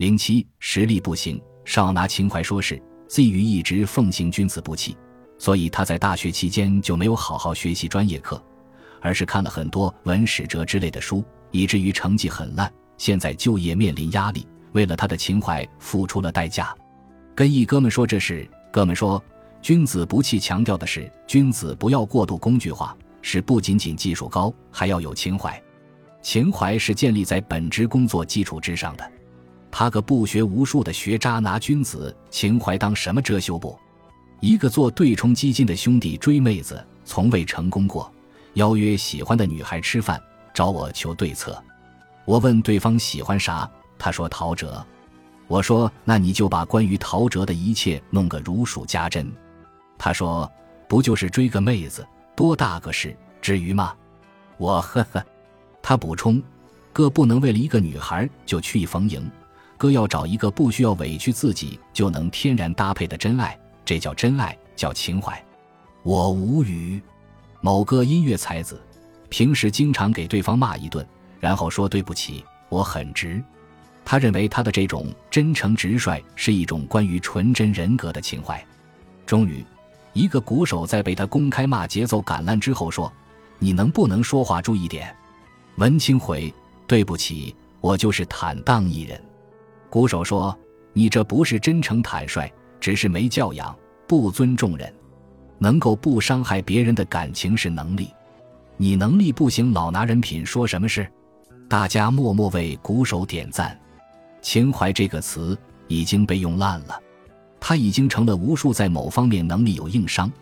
零七实力不行，少拿情怀说事。Z 于一直奉行君子不器，所以他在大学期间就没有好好学习专业课，而是看了很多文史哲之类的书，以至于成绩很烂。现在就业面临压力，为了他的情怀付出了代价。跟一哥们说这事，哥们说君子不器强调的是君子不要过度工具化，是不仅仅技术高，还要有情怀。情怀是建立在本职工作基础之上的。他个不学无术的学渣拿君子情怀当什么遮羞布？一个做对冲基金的兄弟追妹子从未成功过，邀约喜欢的女孩吃饭，找我求对策。我问对方喜欢啥，他说陶喆。我说那你就把关于陶喆的一切弄个如数家珍。他说不就是追个妹子，多大个事，至于吗？我呵呵。他补充，哥不能为了一个女孩就去意逢迎。哥要找一个不需要委屈自己就能天然搭配的真爱，这叫真爱，叫情怀。我无语。某个音乐才子，平时经常给对方骂一顿，然后说对不起，我很直。他认为他的这种真诚直率是一种关于纯真人格的情怀。终于，一个鼓手在被他公开骂节奏感烂之后说：“你能不能说话注意点？”文清回：“对不起，我就是坦荡一人。”鼓手说：“你这不是真诚坦率，只是没教养，不尊重人。能够不伤害别人的感情是能力，你能力不行，老拿人品说什么事？”大家默默为鼓手点赞。情怀这个词已经被用烂了，它已经成了无数在某方面能力有硬伤，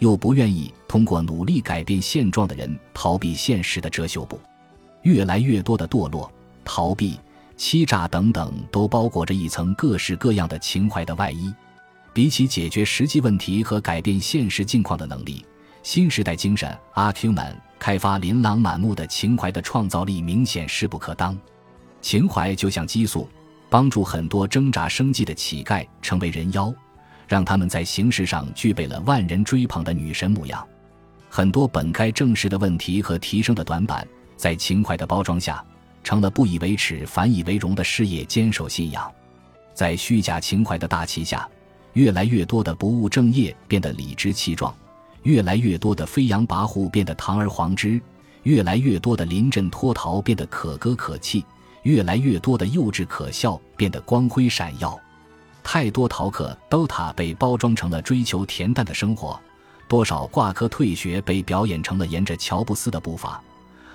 又不愿意通过努力改变现状的人逃避现实的遮羞布。越来越多的堕落、逃避。欺诈等等，都包裹着一层各式各样的情怀的外衣。比起解决实际问题和改变现实境况的能力，新时代精神阿 Q 们开发琳琅满目的情怀的创造力明显势不可当。情怀就像激素，帮助很多挣扎生计的乞丐成为人妖，让他们在形式上具备了万人追捧的女神模样。很多本该正视的问题和提升的短板，在情怀的包装下。成了不以为耻反以为荣的事业坚守信仰，在虚假情怀的大旗下，越来越多的不务正业变得理直气壮，越来越多的飞扬跋扈变得堂而皇之，越来越多的临阵脱逃变得可歌可泣，越来越多的幼稚可笑变得光辉闪耀。太多逃课 DOTA 被包装成了追求恬淡的生活，多少挂科退学被表演成了沿着乔布斯的步伐。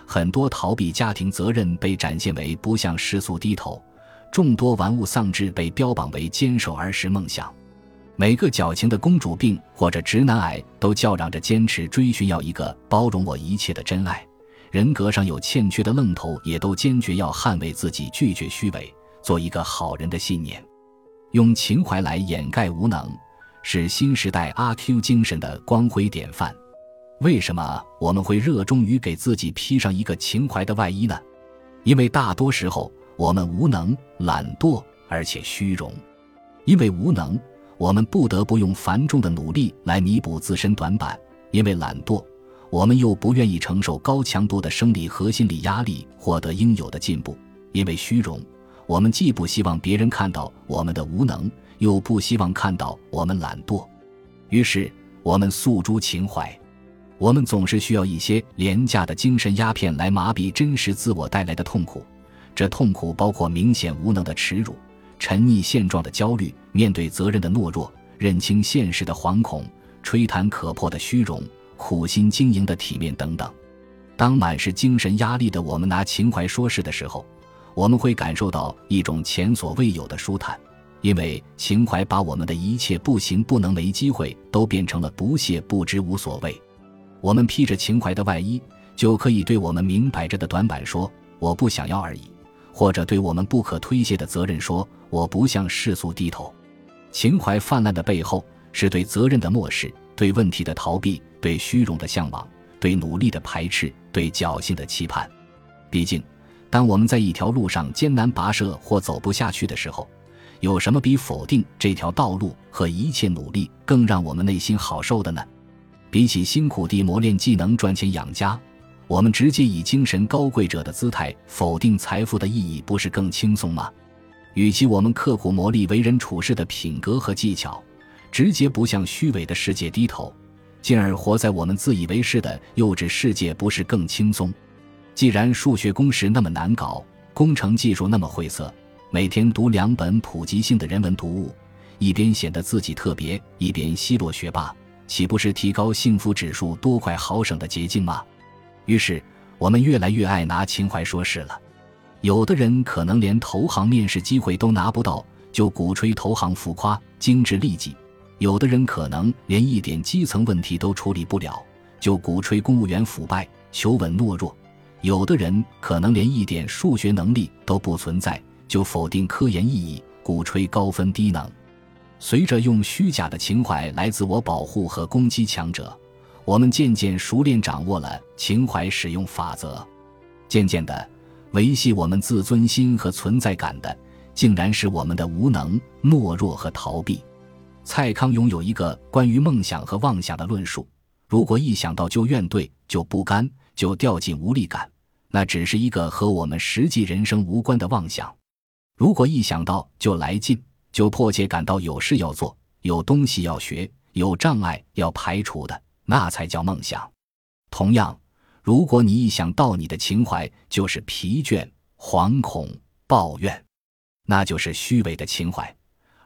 很多逃避家庭责任被展现为不向世俗低头，众多玩物丧志被标榜为坚守儿时梦想。每个矫情的公主病或者直男癌都叫嚷着坚持追寻要一个包容我一切的真爱。人格上有欠缺的愣头也都坚决要捍卫自己拒绝虚伪，做一个好人的信念。用情怀来掩盖无能，是新时代阿 Q 精神的光辉典范。为什么我们会热衷于给自己披上一个情怀的外衣呢？因为大多时候我们无能、懒惰，而且虚荣。因为无能，我们不得不用繁重的努力来弥补自身短板；因为懒惰，我们又不愿意承受高强度的生理和心理压力，获得应有的进步；因为虚荣，我们既不希望别人看到我们的无能，又不希望看到我们懒惰。于是，我们诉诸情怀。我们总是需要一些廉价的精神鸦片来麻痹真实自我带来的痛苦，这痛苦包括明显无能的耻辱、沉溺现状的焦虑、面对责任的懦弱、认清现实的惶恐、吹弹可破的虚荣、苦心经营的体面等等。当满是精神压力的我们拿情怀说事的时候，我们会感受到一种前所未有的舒坦，因为情怀把我们的一切不行、不能、没机会都变成了不屑、不知、无所谓。我们披着情怀的外衣，就可以对我们明摆着的短板说“我不想要而已”，或者对我们不可推卸的责任说“我不向世俗低头”。情怀泛滥的背后，是对责任的漠视，对问题的逃避，对虚荣的向往，对努力的排斥，对侥幸的期盼。毕竟，当我们在一条路上艰难跋涉或走不下去的时候，有什么比否定这条道路和一切努力更让我们内心好受的呢？比起辛苦地磨练技能赚钱养家，我们直接以精神高贵者的姿态否定财富的意义，不是更轻松吗？与其我们刻苦磨砺为人处事的品格和技巧，直接不向虚伪的世界低头，进而活在我们自以为是的幼稚世界，不是更轻松？既然数学公式那么难搞，工程技术那么晦涩，每天读两本普及性的人文读物，一边显得自己特别，一边奚落学霸，岂不是提高幸福指数多快好省的捷径吗？于是，我们越来越爱拿情怀说事了。有的人可能连投行面试机会都拿不到，就鼓吹投行浮夸、精致利己；有的人可能连一点基层问题都处理不了，就鼓吹公务员腐败、求稳懦弱；有的人可能连一点数学能力都不存在，就否定科研意义，鼓吹高分低能。随着用虚假的情怀来自我保护和攻击强者，我们渐渐熟练掌握了情怀使用法则，渐渐的。维系我们自尊心和存在感的，竟然是我们的无能、懦弱和逃避。蔡康永有一个关于梦想和妄想的论述：如果一想到就怨怼、就不甘、就掉进无力感，那只是一个和我们实际人生无关的妄想；如果一想到就来劲、就迫切感到有事要做、有东西要学、有障碍要排除的，那才叫梦想。同样。如果你一想到你的情怀就是疲倦、惶恐、抱怨，那就是虚伪的情怀；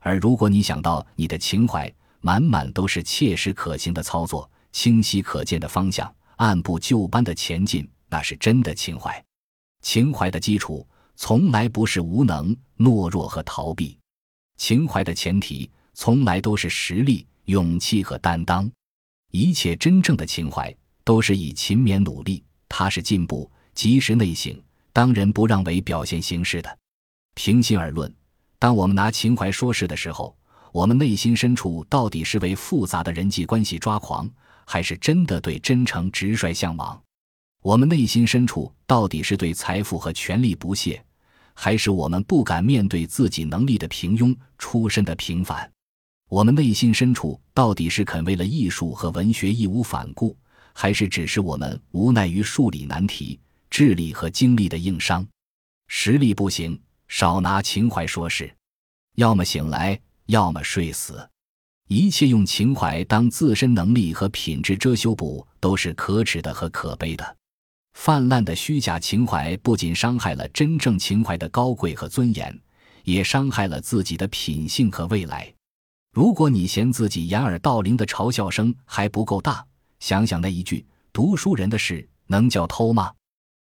而如果你想到你的情怀满满都是切实可行的操作、清晰可见的方向、按部就班的前进，那是真的情怀。情怀的基础从来不是无能、懦弱和逃避，情怀的前提从来都是实力、勇气和担当。一切真正的情怀。都是以勤勉努力、踏实进步、及时内省、当仁不让为表现形式的。平心而论，当我们拿情怀说事的时候，我们内心深处到底是为复杂的人际关系抓狂，还是真的对真诚直率向往？我们内心深处到底是对财富和权力不屑，还是我们不敢面对自己能力的平庸、出身的平凡？我们内心深处到底是肯为了艺术和文学义无反顾？还是只是我们无奈于数理难题、智力和精力的硬伤，实力不行，少拿情怀说事，要么醒来，要么睡死。一切用情怀当自身能力和品质遮羞布，都是可耻的和可悲的。泛滥的虚假情怀不仅伤害了真正情怀的高贵和尊严，也伤害了自己的品性和未来。如果你嫌自己掩耳盗铃的嘲笑声还不够大，想想那一句“读书人的事能叫偷吗？”